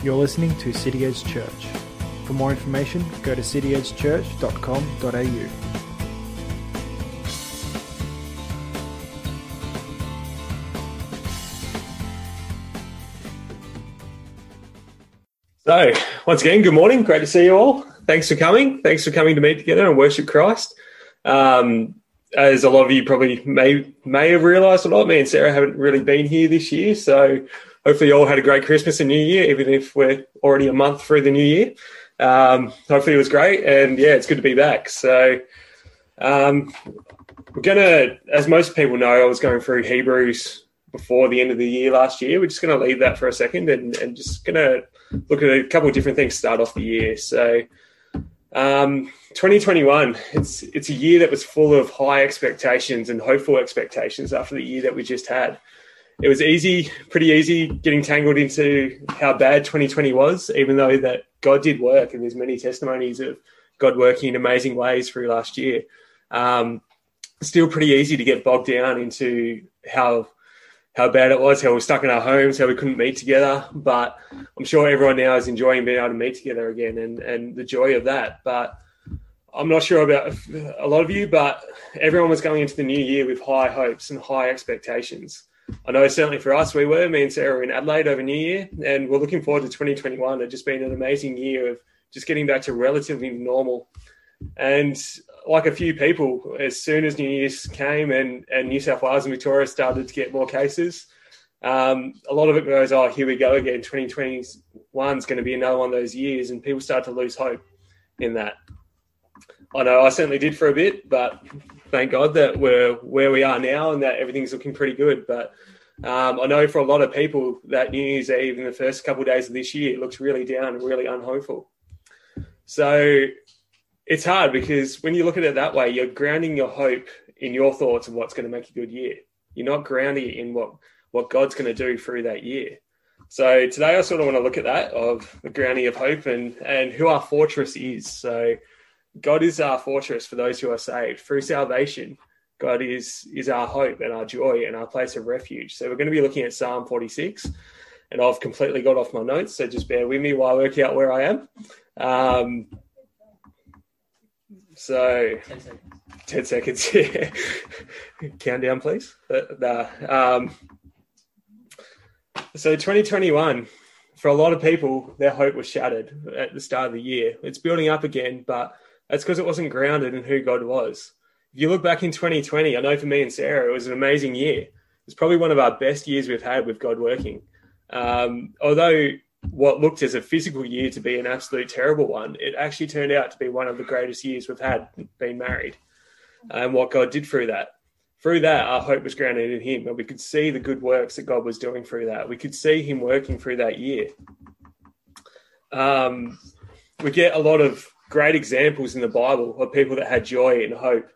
You're listening to City Edge Church. For more information, go to cityedgechurch.com.au. So, once again, good morning. Great to see you all. Thanks for coming. Thanks for coming to meet together and worship Christ. Um, as a lot of you probably may may have realised or not, me and Sarah haven't really been here this year. So, hopefully, you all had a great Christmas and New Year, even if we're already a month through the new year. Um, hopefully, it was great, and yeah, it's good to be back. So, um, we're gonna, as most people know, I was going through Hebrews before the end of the year last year. We're just to leave that for a second and, and just to look at a couple of different things to start off the year. So, um, 2021, it's it's a year that was full of high expectations and hopeful expectations after the year that we just had. It was easy, pretty easy, getting tangled into how bad 2020 was, even though that God did work, and there's many testimonies of God working in amazing ways through last year. Um, still pretty easy to get bogged down into how how bad it was, how we were stuck in our homes, how we couldn't meet together. But I'm sure everyone now is enjoying being able to meet together again and, and the joy of that. But I'm not sure about a lot of you, but everyone was going into the new year with high hopes and high expectations. I know certainly for us, we were. Me and Sarah were in Adelaide over New Year, and we're looking forward to 2021. It's just been an amazing year of just getting back to relatively normal. And like a few people, as soon as New Year's came and, and New South Wales and Victoria started to get more cases, um, a lot of it goes, oh, here we go again. 2021 is going to be another one of those years, and people start to lose hope in that. I know I certainly did for a bit, but thank God that we're where we are now and that everything's looking pretty good. But um, I know for a lot of people that New Year's Eve in the first couple of days of this year looks really down and really unhopeful. So it's hard because when you look at it that way, you're grounding your hope in your thoughts of what's going to make a good year. You're not grounding it in what what God's going to do through that year. So today I sort of want to look at that of the grounding of hope and and who our fortress is. So God is our fortress for those who are saved through salvation. God is is our hope and our joy and our place of refuge. So we're going to be looking at Psalm 46, and I've completely got off my notes, so just bear with me while I work out where I am. Um, so 10 seconds. 10 seconds, yeah. Countdown, please. Uh, um, so 2021, for a lot of people, their hope was shattered at the start of the year. It's building up again, but that's because it wasn't grounded in who God was. If you look back in 2020, I know for me and Sarah, it was an amazing year. It's probably one of our best years we've had with God working. Um, although what looked as a physical year to be an absolute terrible one, it actually turned out to be one of the greatest years we've had being married. And what God did through that. Through that, our hope was grounded in Him, and we could see the good works that God was doing through that. We could see Him working through that year. Um, we get a lot of great examples in the Bible of people that had joy and hope,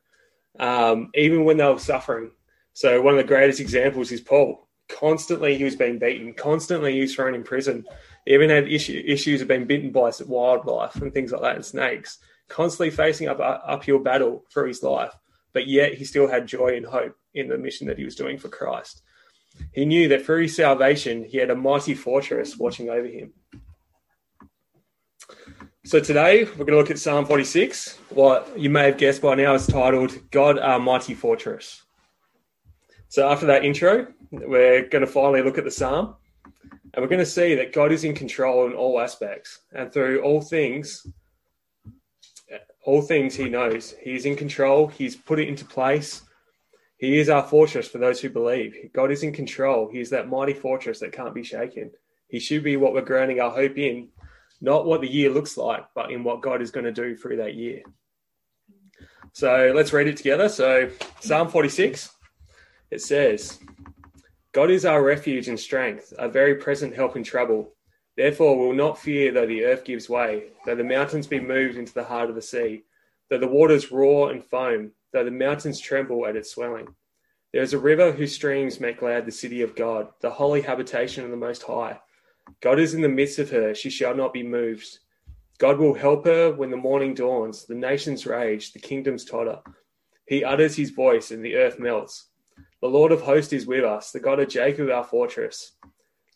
um, even when they were suffering. So, one of the greatest examples is Paul. Constantly, he was being beaten. Constantly, he was thrown in prison even had issue, issues of being bitten by wildlife and things like that and snakes, constantly facing up uphill battle for his life. But yet he still had joy and hope in the mission that he was doing for Christ. He knew that through his salvation, he had a mighty fortress watching over him. So today we're going to look at Psalm 46. What you may have guessed by now is titled God Our Mighty Fortress. So after that intro, we're going to finally look at the psalm. And we're going to see that God is in control in all aspects. And through all things, all things he knows. He's in control. He's put it into place. He is our fortress for those who believe. God is in control. He is that mighty fortress that can't be shaken. He should be what we're grounding our hope in, not what the year looks like, but in what God is going to do through that year. So let's read it together. So, Psalm 46, it says, God is our refuge and strength, a very present help in trouble. Therefore, we will not fear though the earth gives way, though the mountains be moved into the heart of the sea, though the waters roar and foam, though the mountains tremble at its swelling. There is a river whose streams make glad the city of God, the holy habitation of the Most High. God is in the midst of her, she shall not be moved. God will help her when the morning dawns, the nations rage, the kingdoms totter. He utters his voice, and the earth melts. The Lord of hosts is with us, the God of Jacob our fortress.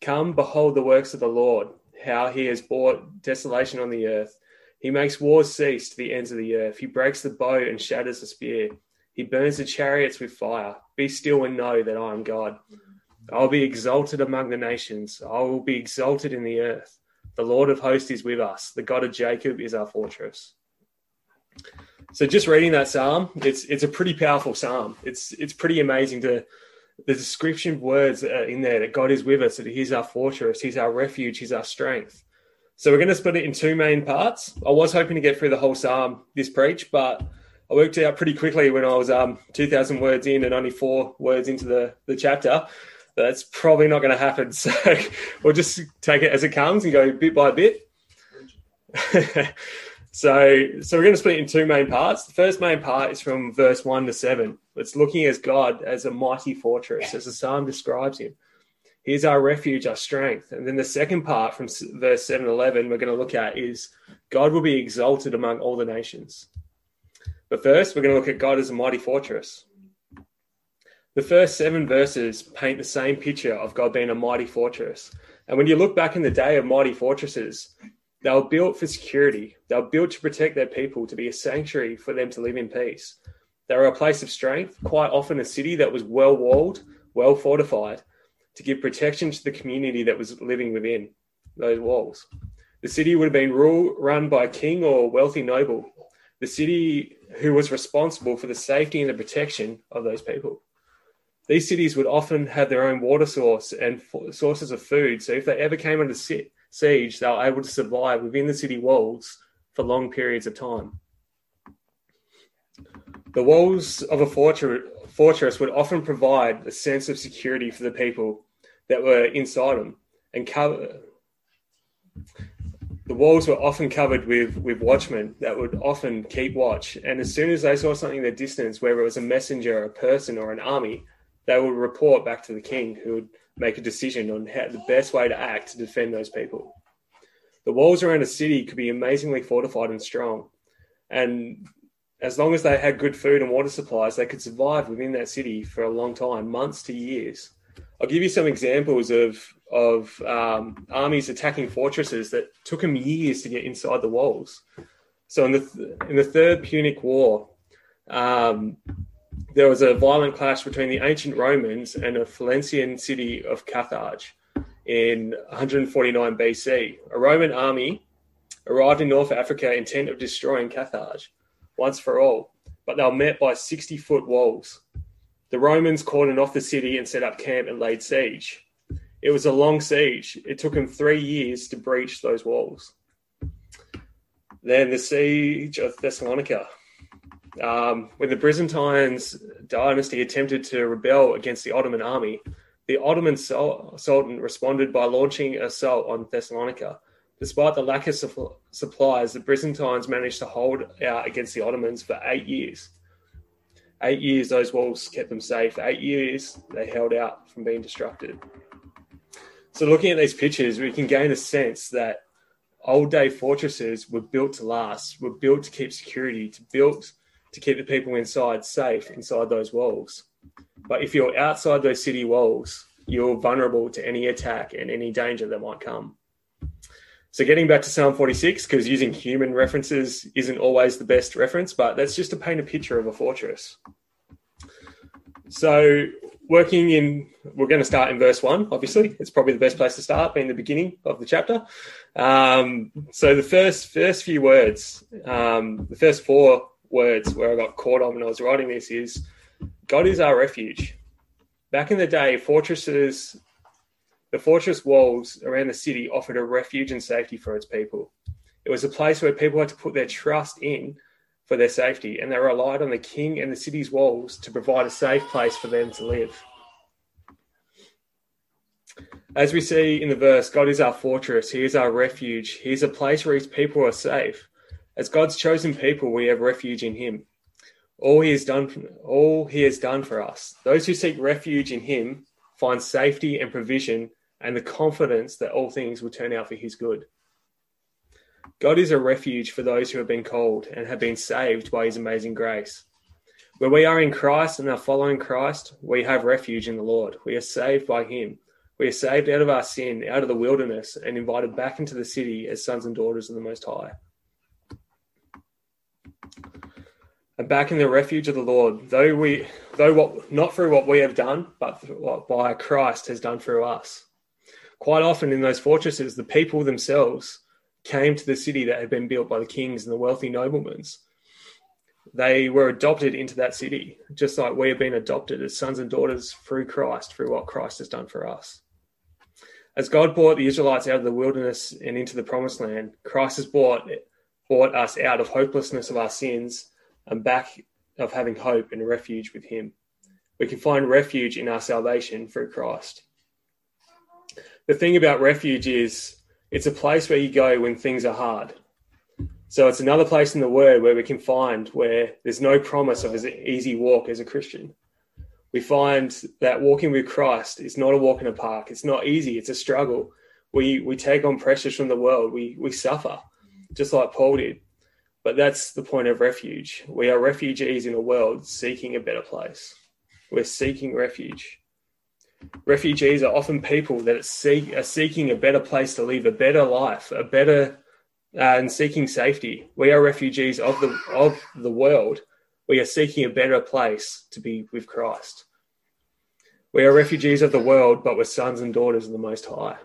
Come, behold the works of the Lord, how he has brought desolation on the earth. He makes wars cease to the ends of the earth. He breaks the bow and shatters the spear. He burns the chariots with fire. Be still and know that I am God. I will be exalted among the nations. I will be exalted in the earth. The Lord of hosts is with us. The God of Jacob is our fortress. So just reading that psalm, it's it's a pretty powerful psalm. It's it's pretty amazing to the description of words in there that God is with us, that He's our fortress, He's our refuge, He's our strength. So we're going to split it in two main parts. I was hoping to get through the whole psalm this preach, but I worked out pretty quickly when I was um, 2,000 words in and only four words into the, the chapter. That's probably not going to happen. So we'll just take it as it comes and go bit by bit. so, so we're going to split it in two main parts. The first main part is from verse 1 to 7. It's looking as God as a mighty fortress, as the psalm describes him. He's our refuge, our strength. And then the second part from verse 7 11 we're going to look at is God will be exalted among all the nations. But first, we're going to look at God as a mighty fortress. The first seven verses paint the same picture of God being a mighty fortress. And when you look back in the day of mighty fortresses, they were built for security. They were built to protect their people, to be a sanctuary for them to live in peace. They were a place of strength, quite often a city that was well walled, well fortified, to give protection to the community that was living within those walls. The city would have been rule, run by a king or wealthy noble, the city who was responsible for the safety and the protection of those people. These cities would often have their own water source and sources of food, so if they ever came under siege, they were able to survive within the city walls for long periods of time. The walls of a fortress would often provide a sense of security for the people that were inside them and cover the walls were often covered with with watchmen that would often keep watch and as soon as they saw something in the distance whether it was a messenger a person or an army they would report back to the king who would make a decision on how the best way to act to defend those people the walls around a city could be amazingly fortified and strong and as long as they had good food and water supplies they could survive within that city for a long time months to years I'll give you some examples of of um, armies attacking fortresses that took them years to get inside the walls. So in the th- in the Third Punic War, um, there was a violent clash between the ancient Romans and a Phoenician city of Carthage in 149 BC. A Roman army arrived in North Africa intent of destroying Carthage once for all, but they were met by 60 foot walls the Romans cordoned off the city and set up camp and laid siege. It was a long siege. It took them three years to breach those walls. Then the siege of Thessalonica. Um, when the Byzantines dynasty attempted to rebel against the Ottoman army, the Ottoman Sultan responded by launching an assault on Thessalonica. Despite the lack of supplies, the Byzantines managed to hold out against the Ottomans for eight years. Eight years, those walls kept them safe. Eight years, they held out from being destructed. So, looking at these pictures, we can gain a sense that old day fortresses were built to last, were built to keep security, to built to keep the people inside safe inside those walls. But if you're outside those city walls, you're vulnerable to any attack and any danger that might come. So getting back to Psalm 46, because using human references isn't always the best reference, but that's just to paint a picture of a fortress. So working in, we're going to start in verse one, obviously. It's probably the best place to start, being the beginning of the chapter. Um, so the first first few words, um, the first four words where I got caught on when I was writing this is God is our refuge. Back in the day, fortresses the fortress walls around the city offered a refuge and safety for its people. It was a place where people had to put their trust in for their safety, and they relied on the king and the city's walls to provide a safe place for them to live. As we see in the verse, God is our fortress, He is our refuge, He is a place where His people are safe. As God's chosen people, we have refuge in Him. All He has done, all He has done for us. Those who seek refuge in Him find safety and provision and the confidence that all things will turn out for his good. God is a refuge for those who have been called and have been saved by his amazing grace. Where we are in Christ and are following Christ, we have refuge in the Lord. We are saved by him. We are saved out of our sin, out of the wilderness, and invited back into the city as sons and daughters of the Most High. And back in the refuge of the Lord, though we, though what, not through what we have done, but what by Christ has done through us. Quite often in those fortresses, the people themselves came to the city that had been built by the kings and the wealthy noblemen. They were adopted into that city, just like we have been adopted as sons and daughters through Christ, through what Christ has done for us. As God brought the Israelites out of the wilderness and into the promised land, Christ has brought, brought us out of hopelessness of our sins and back of having hope and refuge with Him. We can find refuge in our salvation through Christ. The thing about refuge is it's a place where you go when things are hard. So it's another place in the Word where we can find where there's no promise of an easy walk as a Christian. We find that walking with Christ is not a walk in a park. It's not easy. It's a struggle. We we take on pressures from the world. We we suffer, just like Paul did. But that's the point of refuge. We are refugees in a world seeking a better place. We're seeking refuge. Refugees are often people that are seeking a better place to live, a better life, a better uh, and seeking safety. We are refugees of the of the world. We are seeking a better place to be with Christ. We are refugees of the world, but we're sons and daughters of the Most High.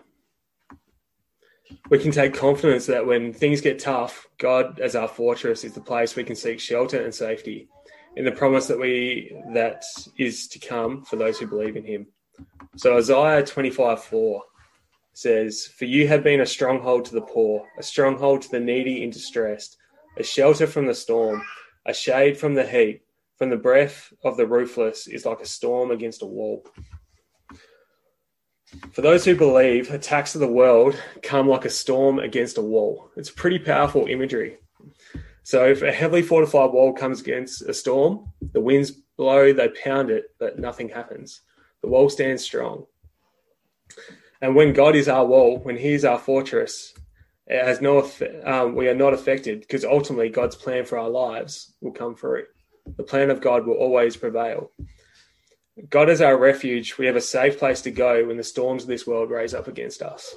We can take confidence that when things get tough, God, as our fortress, is the place we can seek shelter and safety, in the promise that we that is to come for those who believe in Him. So Isaiah twenty five four says, For you have been a stronghold to the poor, a stronghold to the needy and distressed, a shelter from the storm, a shade from the heat, from the breath of the ruthless is like a storm against a wall. For those who believe, attacks of the world come like a storm against a wall. It's pretty powerful imagery. So if a heavily fortified wall comes against a storm, the winds blow, they pound it, but nothing happens. The wall stands strong. And when God is our wall, when He is our fortress, it has no um, we are not affected because ultimately God's plan for our lives will come through. The plan of God will always prevail. God is our refuge. We have a safe place to go when the storms of this world raise up against us.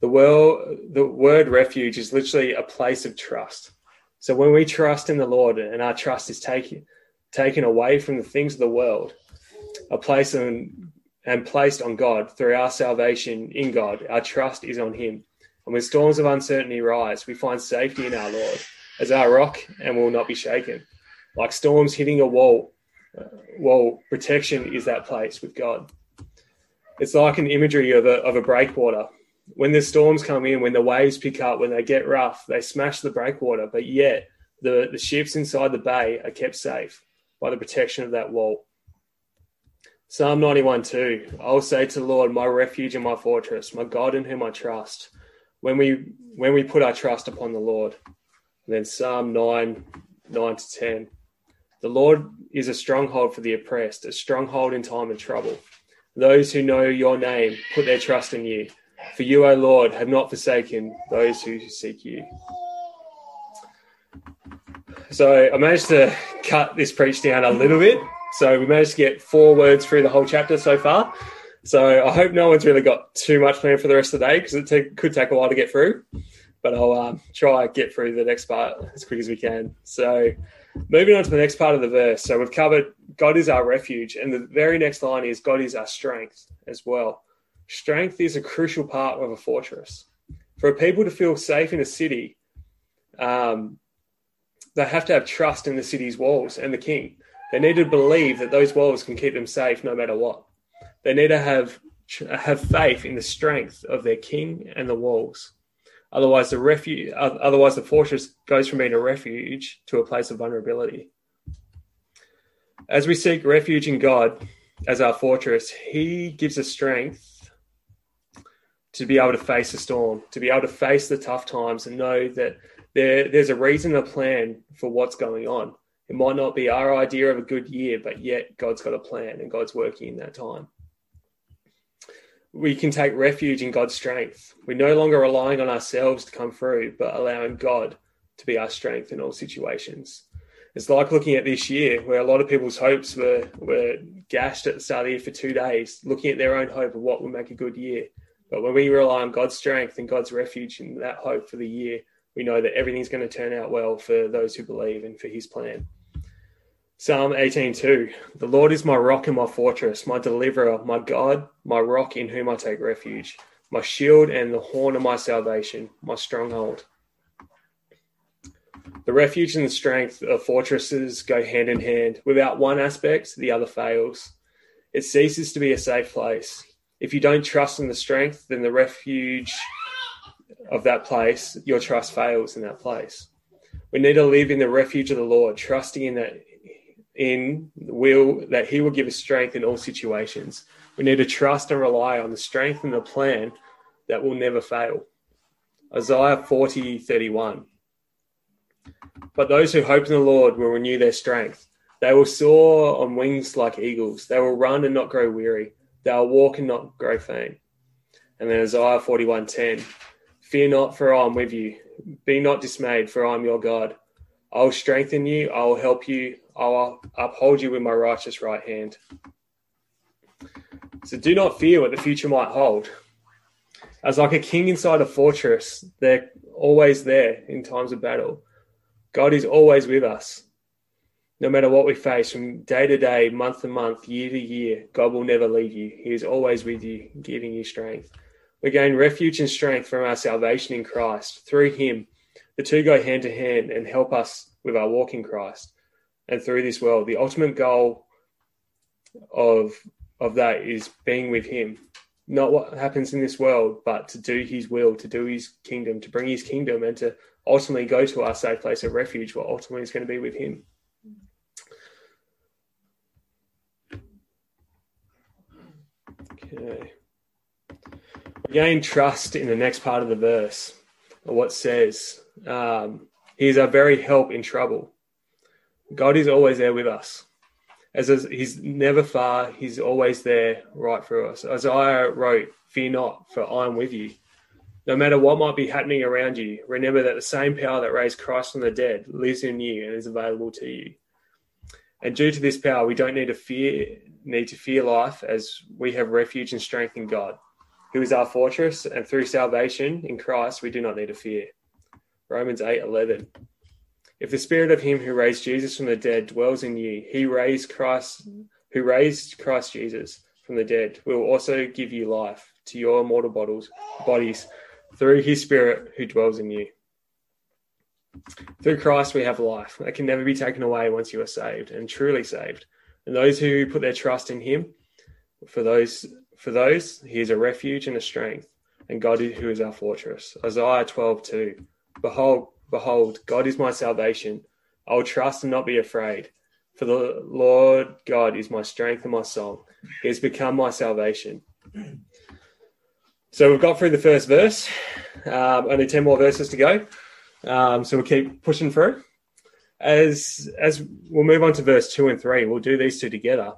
The world, the word refuge is literally a place of trust. So when we trust in the Lord and our trust is taken taken away from the things of the world, a place in and placed on God through our salvation in God. Our trust is on Him. And when storms of uncertainty rise, we find safety in our Lord as our rock and will not be shaken. Like storms hitting a wall, wall protection is that place with God. It's like an imagery of a, of a breakwater. When the storms come in, when the waves pick up, when they get rough, they smash the breakwater, but yet the, the ships inside the bay are kept safe by the protection of that wall. Psalm 91 2. I will say to the Lord, my refuge and my fortress, my God in whom I trust. When we when we put our trust upon the Lord. And then Psalm 9 9 to 10. The Lord is a stronghold for the oppressed, a stronghold in time of trouble. Those who know your name put their trust in you. For you, O Lord, have not forsaken those who seek you. So I managed to cut this preach down a little bit so we managed to get four words through the whole chapter so far. So I hope no one's really got too much planned for the rest of the day because it could take a while to get through. But I'll um, try get through the next part as quick as we can. So moving on to the next part of the verse. So we've covered God is our refuge, and the very next line is God is our strength as well. Strength is a crucial part of a fortress. For people to feel safe in a city, um, they have to have trust in the city's walls and the king. They need to believe that those walls can keep them safe no matter what. They need to have have faith in the strength of their king and the walls. Otherwise, the refuge, otherwise the fortress goes from being a refuge to a place of vulnerability. As we seek refuge in God as our fortress, He gives us strength to be able to face the storm, to be able to face the tough times, and know that there, there's a reason, a plan for what's going on. It might not be our idea of a good year, but yet God's got a plan and God's working in that time. We can take refuge in God's strength. We're no longer relying on ourselves to come through, but allowing God to be our strength in all situations. It's like looking at this year where a lot of people's hopes were, were gashed at the start of the year for two days, looking at their own hope of what will make a good year. But when we rely on God's strength and God's refuge and that hope for the year, we know that everything's going to turn out well for those who believe and for his plan. Psalm 18:2 The Lord is my rock and my fortress, my deliverer, my God, my rock in whom I take refuge, my shield and the horn of my salvation, my stronghold. The refuge and the strength of fortresses go hand in hand. Without one aspect, the other fails. It ceases to be a safe place. If you don't trust in the strength, then the refuge of that place, your trust fails in that place. We need to live in the refuge of the Lord, trusting in that in will that He will give us strength in all situations. We need to trust and rely on the strength and the plan that will never fail. Isaiah 40, 31. But those who hope in the Lord will renew their strength. They will soar on wings like eagles. They will run and not grow weary. They will walk and not grow faint. And then Isaiah 41:10. Fear not, for I am with you. Be not dismayed, for I am your God. I will strengthen you. I will help you. I will uphold you with my righteous right hand. So do not fear what the future might hold. As like a king inside a fortress, they're always there in times of battle. God is always with us. No matter what we face from day to day, month to month, year to year, God will never leave you. He is always with you, giving you strength. We gain refuge and strength from our salvation in Christ. Through Him, the two go hand to hand and help us with our walk in Christ. And through this world, the ultimate goal of, of that is being with Him. Not what happens in this world, but to do His will, to do His kingdom, to bring His kingdom, and to ultimately go to our safe place of refuge, what ultimately is going to be with Him. Okay. Gain trust in the next part of the verse, what says, um, He is our very help in trouble. God is always there with us. As, He's never far, He's always there right for us. Isaiah wrote, Fear not, for I am with you. No matter what might be happening around you, remember that the same power that raised Christ from the dead lives in you and is available to you. And due to this power, we don't need to fear need to fear life as we have refuge and strength in God, who is our fortress, and through salvation in Christ we do not need to fear. Romans eight eleven. 11. If the spirit of him who raised Jesus from the dead dwells in you, he raised Christ who raised Christ Jesus from the dead will also give you life to your mortal bodies, bodies through his spirit who dwells in you. Through Christ, we have life that can never be taken away once you are saved and truly saved. And those who put their trust in Him, for those, for those, He is a refuge and a strength, and God who is our fortress. Isaiah 12, 2. Behold, behold, God is my salvation. I will trust and not be afraid. For the Lord God is my strength and my song. He has become my salvation. So we've got through the first verse. Um, only 10 more verses to go. Um, so we'll keep pushing through. As as we'll move on to verse two and three, we'll do these two together.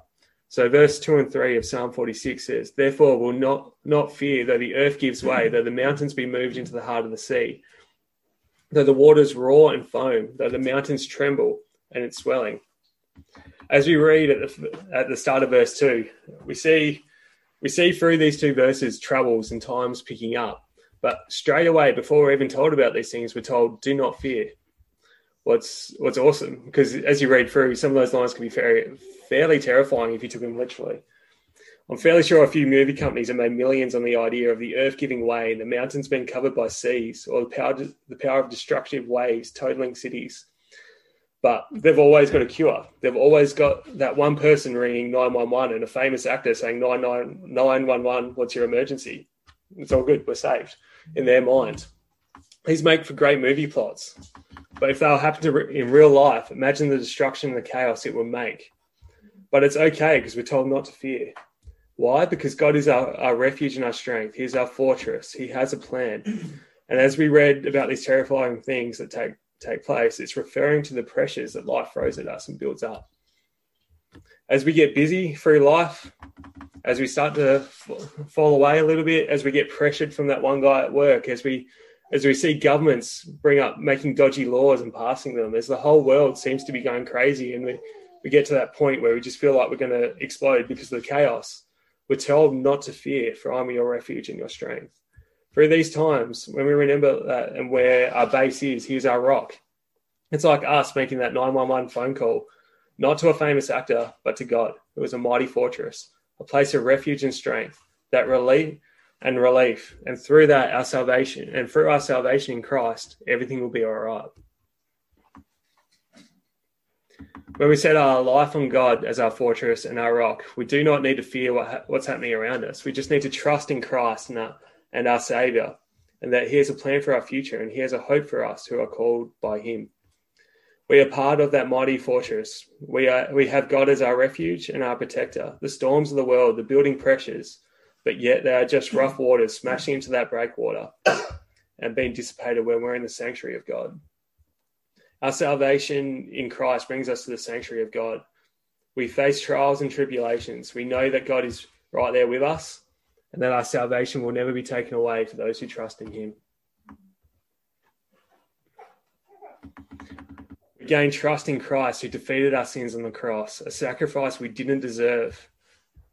So verse two and three of Psalm 46 says, Therefore will not not fear though the earth gives way, though the mountains be moved into the heart of the sea, though the waters roar and foam, though the mountains tremble and it's swelling. As we read at the, at the start of verse two, we see we see through these two verses troubles and times picking up. But straight away, before we're even told about these things, we're told, do not fear. What's what's awesome, because as you read through, some of those lines can be very, fairly terrifying if you took them literally. I'm fairly sure a few movie companies have made millions on the idea of the earth giving way and the mountains being covered by seas, or the power, the power of destructive waves totaling cities. But they've always got a cure. They've always got that one person ringing 911 and a famous actor saying 911, what's your emergency? It's all good. We're saved in their mind. These make for great movie plots. But if they'll happen to re- in real life, imagine the destruction and the chaos it would make. But it's okay because we're told not to fear. Why? Because God is our, our refuge and our strength. He's our fortress. He has a plan. And as we read about these terrifying things that take, take place, it's referring to the pressures that life throws at us and builds up. As we get busy through life, as we start to fall away a little bit, as we get pressured from that one guy at work, as we as we see governments bring up making dodgy laws and passing them, as the whole world seems to be going crazy, and we, we get to that point where we just feel like we're going to explode because of the chaos, we're told not to fear, for I'm your refuge and your strength. Through these times, when we remember that and where our base is, here's our rock. It's like us making that 911 phone call, not to a famous actor, but to God. It was a mighty fortress, a place of refuge and strength that relief and relief. And through that, our salvation, and through our salvation in Christ, everything will be all right. When we set our life on God as our fortress and our rock, we do not need to fear what, what's happening around us. We just need to trust in Christ and our, and our Savior, and that He has a plan for our future and He has a hope for us who are called by Him. We are part of that mighty fortress. We are we have God as our refuge and our protector. The storms of the world, the building pressures, but yet they are just rough waters smashing into that breakwater and being dissipated when we're in the sanctuary of God. Our salvation in Christ brings us to the sanctuary of God. We face trials and tribulations. We know that God is right there with us and that our salvation will never be taken away for those who trust in Him. We gain trust in Christ who defeated our sins on the cross, a sacrifice we didn't deserve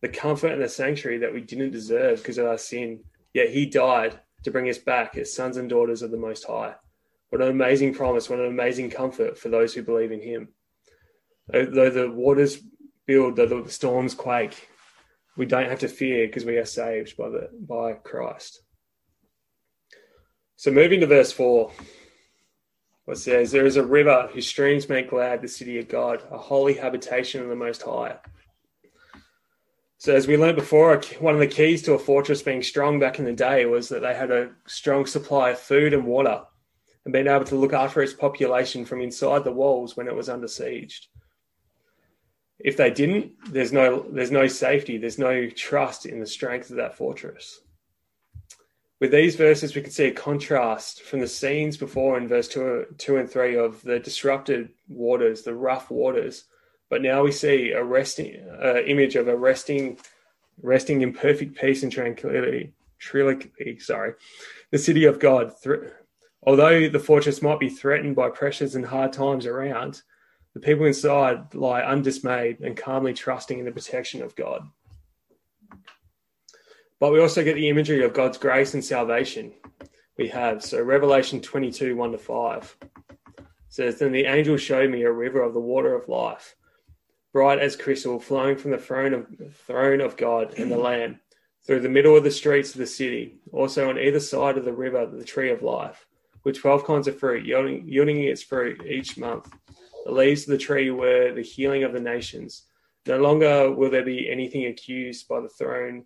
the comfort and the sanctuary that we didn't deserve because of our sin. Yet he died to bring us back as sons and daughters of the Most High. What an amazing promise, what an amazing comfort for those who believe in him. Though the waters build, though the storms quake, we don't have to fear because we are saved by, the, by Christ. So moving to verse 4, what says, There is a river whose streams make glad the city of God, a holy habitation of the Most High. So, as we learned before, one of the keys to a fortress being strong back in the day was that they had a strong supply of food and water and being able to look after its population from inside the walls when it was under siege. If they didn't, there's no, there's no safety, there's no trust in the strength of that fortress. With these verses, we can see a contrast from the scenes before in verse 2, two and 3 of the disrupted waters, the rough waters but now we see a resting uh, image of a resting, resting in perfect peace and tranquility. Tranquility, sorry, the city of God. Although the fortress might be threatened by pressures and hard times around, the people inside lie undismayed and calmly trusting in the protection of God. But we also get the imagery of God's grace and salvation. We have so Revelation 22 1 to 5 says, Then the angel showed me a river of the water of life bright as crystal, flowing from the throne of throne of God and the Lamb, through the middle of the streets of the city. Also on either side of the river, the tree of life, with twelve kinds of fruit, yielding, yielding its fruit each month. The leaves of the tree were the healing of the nations. No longer will there be anything accused by the throne,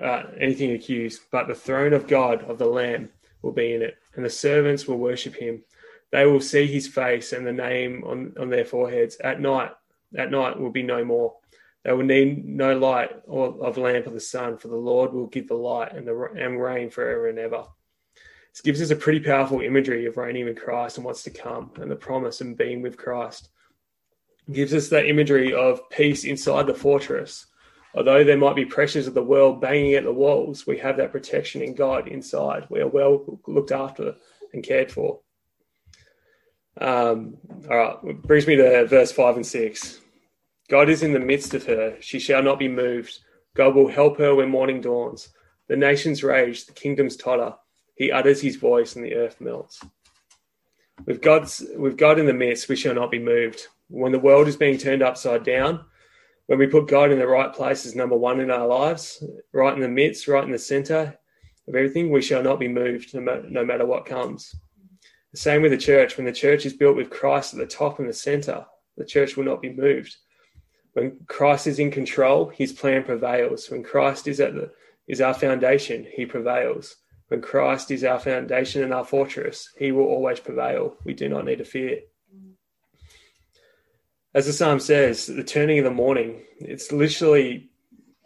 uh, anything accused, but the throne of God of the Lamb will be in it, and the servants will worship him. They will see his face and the name on, on their foreheads. At night, at night will be no more. They will need no light or of lamp of the sun, for the Lord will give the light and the and reign forever and ever. This gives us a pretty powerful imagery of reigning with Christ and what's to come, and the promise of being with Christ. It gives us that imagery of peace inside the fortress. Although there might be pressures of the world banging at the walls, we have that protection in God inside. We are well looked after and cared for. Um, all right, brings me to verse 5 and 6. God is in the midst of her. She shall not be moved. God will help her when morning dawns. The nations rage, the kingdoms totter. He utters his voice, and the earth melts. With God's with God in the midst, we shall not be moved. When the world is being turned upside down, when we put God in the right place as number one in our lives, right in the midst, right in the center of everything, we shall not be moved no matter, no matter what comes. The same with the church. When the church is built with Christ at the top and the center, the church will not be moved. When Christ is in control, his plan prevails. When Christ is at the is our foundation, he prevails. When Christ is our foundation and our fortress, he will always prevail. We do not need to fear. As the psalm says, the turning of the morning, it's literally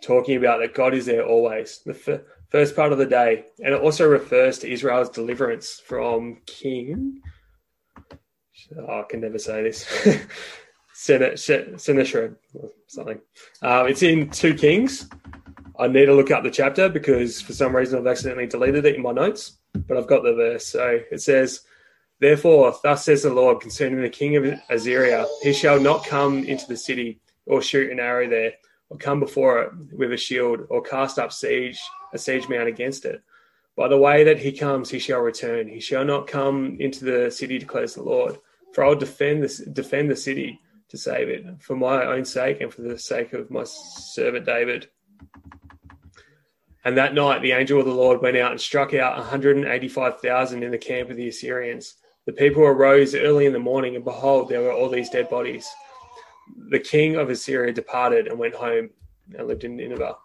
talking about that God is there always. The, first part of the day. And it also refers to Israel's deliverance from King. Oh, I can never say this. Sennacherib or something. Um, it's in Two Kings. I need to look up the chapter because for some reason I've accidentally deleted it in my notes. but I've got the verse. So it says, Therefore, thus says the Lord concerning the king of Assyria, he shall not come into the city or shoot an arrow there, or come before it with a shield, or cast up siege a siege mount against it. By the way that he comes, he shall return. He shall not come into the city, declares the Lord. For I'll defend this, defend the city to save it, for my own sake and for the sake of my servant David. And that night, the angel of the Lord went out and struck out 185,000 in the camp of the Assyrians. The people arose early in the morning, and behold, there were all these dead bodies. The king of Assyria departed and went home and lived in Nineveh.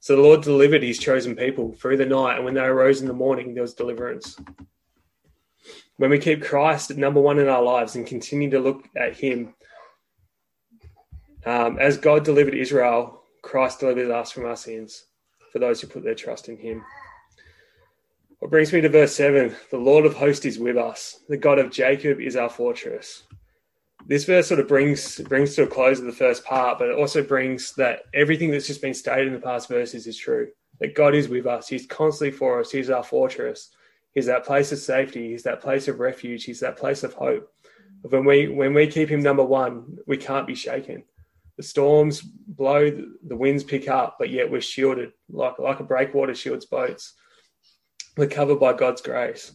So the Lord delivered his chosen people through the night, and when they arose in the morning, there was deliverance. When we keep Christ at number one in our lives and continue to look at him, um, as God delivered Israel, Christ delivers us from our sins for those who put their trust in him. What brings me to verse 7 The Lord of hosts is with us, the God of Jacob is our fortress. This verse sort of brings brings to a close of the first part, but it also brings that everything that's just been stated in the past verses is true. That God is with us, He's constantly for us, He's our fortress, He's that place of safety, He's that place of refuge, He's that place of hope. When we when we keep Him number one, we can't be shaken the storms blow, the winds pick up, but yet we're shielded like, like a breakwater shields boats. We're covered by God's grace.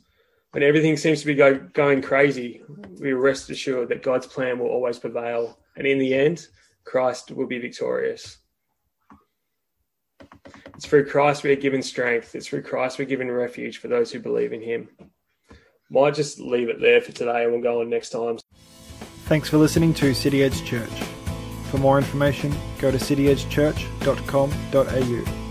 When everything seems to be go, going crazy, we rest assured that God's plan will always prevail. And in the end, Christ will be victorious. It's through Christ we are given strength. It's through Christ we're given refuge for those who believe in Him. Might just leave it there for today and we'll go on next time. Thanks for listening to City Edge Church. For more information, go to cityedgechurch.com.au.